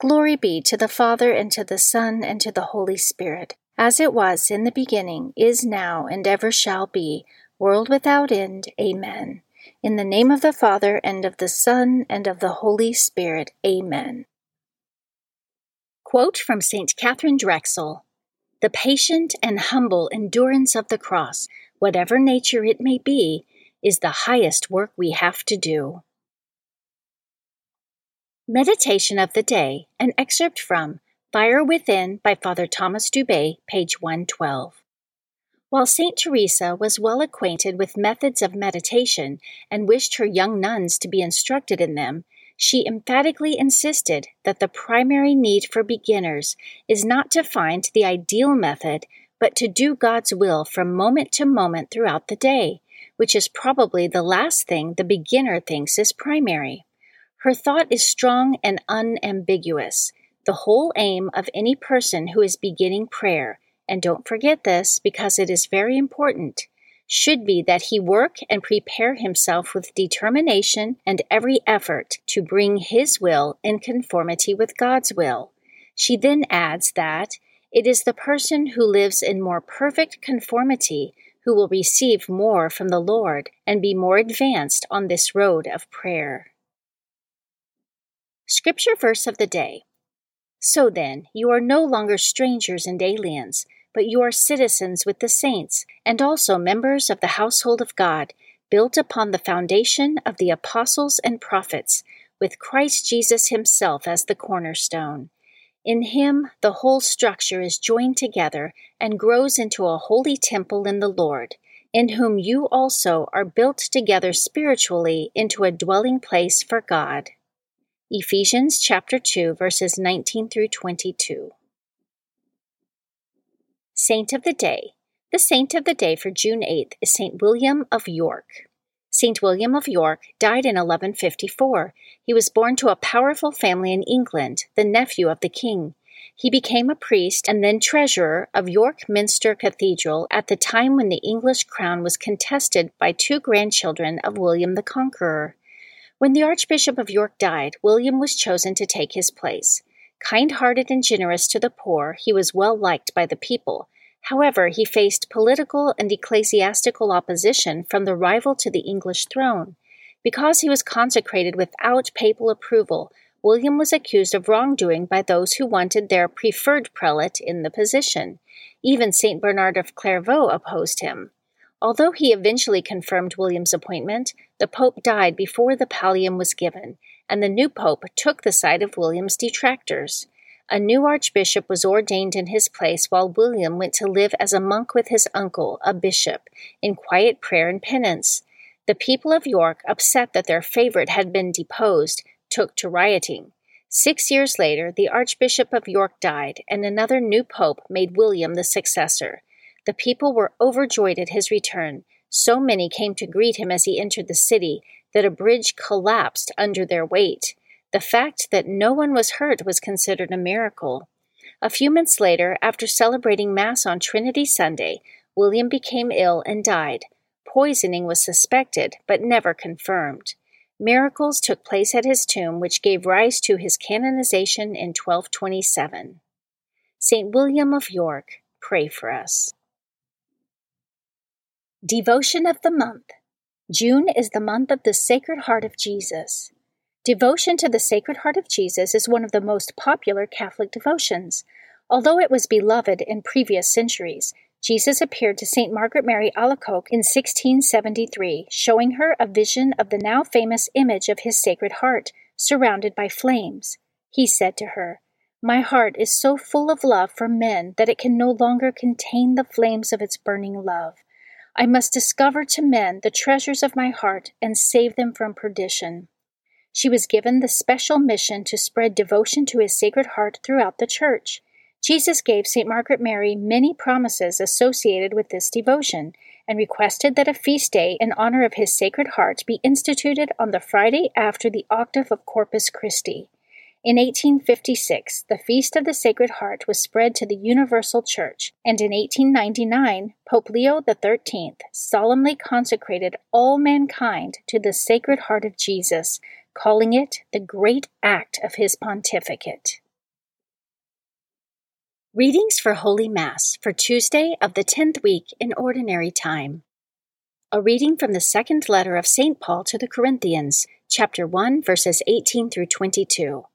Glory be to the Father, and to the Son, and to the Holy Spirit, as it was in the beginning, is now, and ever shall be, world without end. Amen. In the name of the Father, and of the Son, and of the Holy Spirit. Amen. Quote from St. Katharine Drexel The patient and humble endurance of the cross, whatever nature it may be, is the highest work we have to do. Meditation of the Day, an excerpt from Fire Within by Father Thomas Dubay, page 112. While St. Teresa was well acquainted with methods of meditation and wished her young nuns to be instructed in them, she emphatically insisted that the primary need for beginners is not to find the ideal method, but to do God's will from moment to moment throughout the day, which is probably the last thing the beginner thinks is primary. Her thought is strong and unambiguous. The whole aim of any person who is beginning prayer and don't forget this because it is very important, should be that he work and prepare himself with determination and every effort to bring his will in conformity with God's will. She then adds that it is the person who lives in more perfect conformity who will receive more from the Lord and be more advanced on this road of prayer. Scripture verse of the day. So then, you are no longer strangers and aliens but you are citizens with the saints, and also members of the household of God, built upon the foundation of the apostles and prophets, with Christ Jesus himself as the cornerstone. In him, the whole structure is joined together and grows into a holy temple in the Lord, in whom you also are built together spiritually into a dwelling place for God. Ephesians chapter 2 verses 19 through 22. Saint of the Day. The saint of the day for June 8th is Saint William of York. Saint William of York died in 1154. He was born to a powerful family in England, the nephew of the king. He became a priest and then treasurer of York Minster Cathedral at the time when the English crown was contested by two grandchildren of William the Conqueror. When the Archbishop of York died, William was chosen to take his place. Kind hearted and generous to the poor, he was well liked by the people. However, he faced political and ecclesiastical opposition from the rival to the English throne. Because he was consecrated without papal approval, William was accused of wrongdoing by those who wanted their preferred prelate in the position. Even St. Bernard of Clairvaux opposed him. Although he eventually confirmed William's appointment, the Pope died before the pallium was given, and the new pope took the side of William's detractors. A new archbishop was ordained in his place while William went to live as a monk with his uncle, a bishop, in quiet prayer and penance. The people of York, upset that their favorite had been deposed, took to rioting. Six years later, the Archbishop of York died, and another new pope made William the successor. The people were overjoyed at his return. So many came to greet him as he entered the city that a bridge collapsed under their weight. The fact that no one was hurt was considered a miracle. A few months later, after celebrating Mass on Trinity Sunday, William became ill and died. Poisoning was suspected, but never confirmed. Miracles took place at his tomb, which gave rise to his canonization in 1227. St. William of York, pray for us. Devotion of the Month June is the month of the Sacred Heart of Jesus. Devotion to the Sacred Heart of Jesus is one of the most popular Catholic devotions. Although it was beloved in previous centuries, Jesus appeared to St. Margaret Mary Alacoque in 1673, showing her a vision of the now famous image of his Sacred Heart, surrounded by flames. He said to her, My heart is so full of love for men that it can no longer contain the flames of its burning love. I must discover to men the treasures of my heart and save them from perdition. She was given the special mission to spread devotion to his Sacred Heart throughout the Church. Jesus gave St. Margaret Mary many promises associated with this devotion and requested that a feast day in honor of his Sacred Heart be instituted on the Friday after the octave of Corpus Christi. In 1856, the Feast of the Sacred Heart was spread to the Universal Church, and in 1899, Pope Leo XIII solemnly consecrated all mankind to the Sacred Heart of Jesus, calling it the great act of his pontificate. Readings for Holy Mass for Tuesday of the 10th week in Ordinary Time. A reading from the second letter of St. Paul to the Corinthians, chapter 1, verses 18 through 22.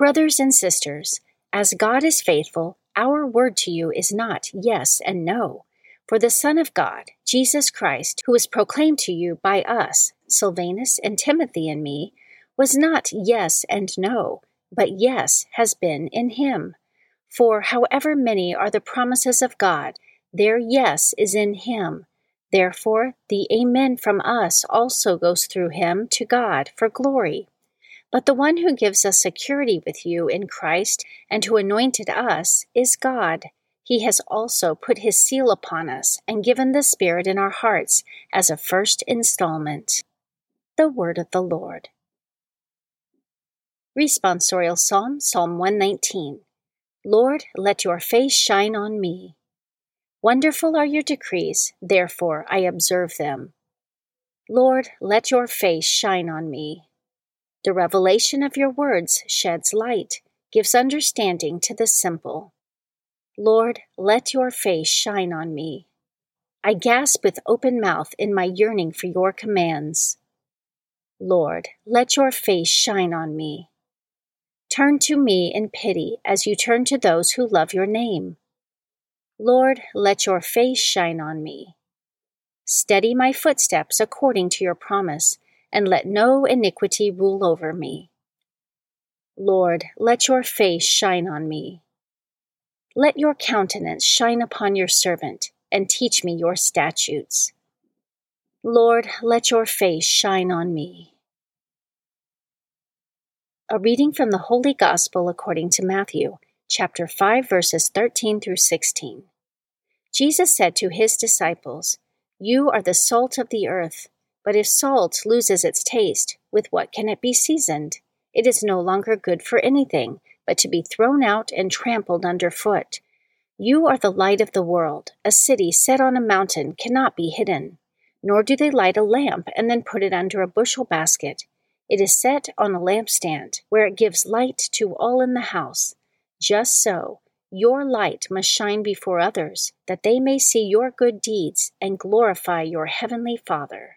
Brothers and sisters, as God is faithful, our word to you is not yes and no. For the Son of God, Jesus Christ, who was proclaimed to you by us, Silvanus and Timothy and me, was not yes and no, but yes has been in him for however many are the promises of God, their yes is in Him. Therefore, the Amen from us also goes through Him to God for glory. But the one who gives us security with you in Christ and who anointed us is God. He has also put His seal upon us and given the Spirit in our hearts as a first installment. The Word of the Lord. Responsorial Psalm, Psalm 119. Lord, let your face shine on me. Wonderful are your decrees, therefore I observe them. Lord, let your face shine on me. The revelation of your words sheds light, gives understanding to the simple. Lord, let your face shine on me. I gasp with open mouth in my yearning for your commands. Lord, let your face shine on me. Turn to me in pity as you turn to those who love your name. Lord, let your face shine on me. Steady my footsteps according to your promise, and let no iniquity rule over me. Lord, let your face shine on me. Let your countenance shine upon your servant, and teach me your statutes. Lord, let your face shine on me. A reading from the Holy Gospel according to Matthew, chapter 5, verses 13 through 16. Jesus said to his disciples, You are the salt of the earth, but if salt loses its taste, with what can it be seasoned? It is no longer good for anything, but to be thrown out and trampled underfoot. You are the light of the world. A city set on a mountain cannot be hidden. Nor do they light a lamp and then put it under a bushel basket it is set on a lampstand, where it gives light to all in the house. Just so, your light must shine before others, that they may see your good deeds and glorify your heavenly Father.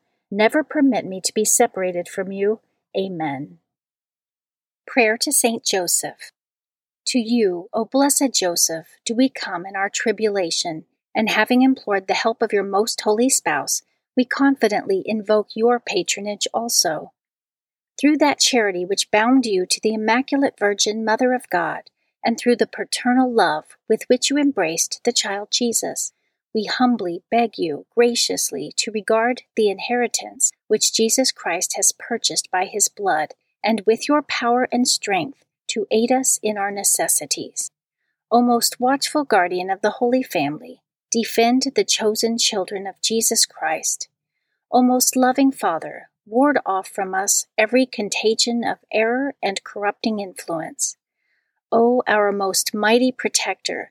Never permit me to be separated from you. Amen. Prayer to Saint Joseph. To you, O blessed Joseph, do we come in our tribulation, and having implored the help of your most holy spouse, we confidently invoke your patronage also. Through that charity which bound you to the Immaculate Virgin Mother of God, and through the paternal love with which you embraced the child Jesus, we humbly beg you graciously to regard the inheritance which Jesus Christ has purchased by his blood, and with your power and strength to aid us in our necessities. O most watchful guardian of the Holy Family, defend the chosen children of Jesus Christ. O most loving Father, ward off from us every contagion of error and corrupting influence. O our most mighty protector,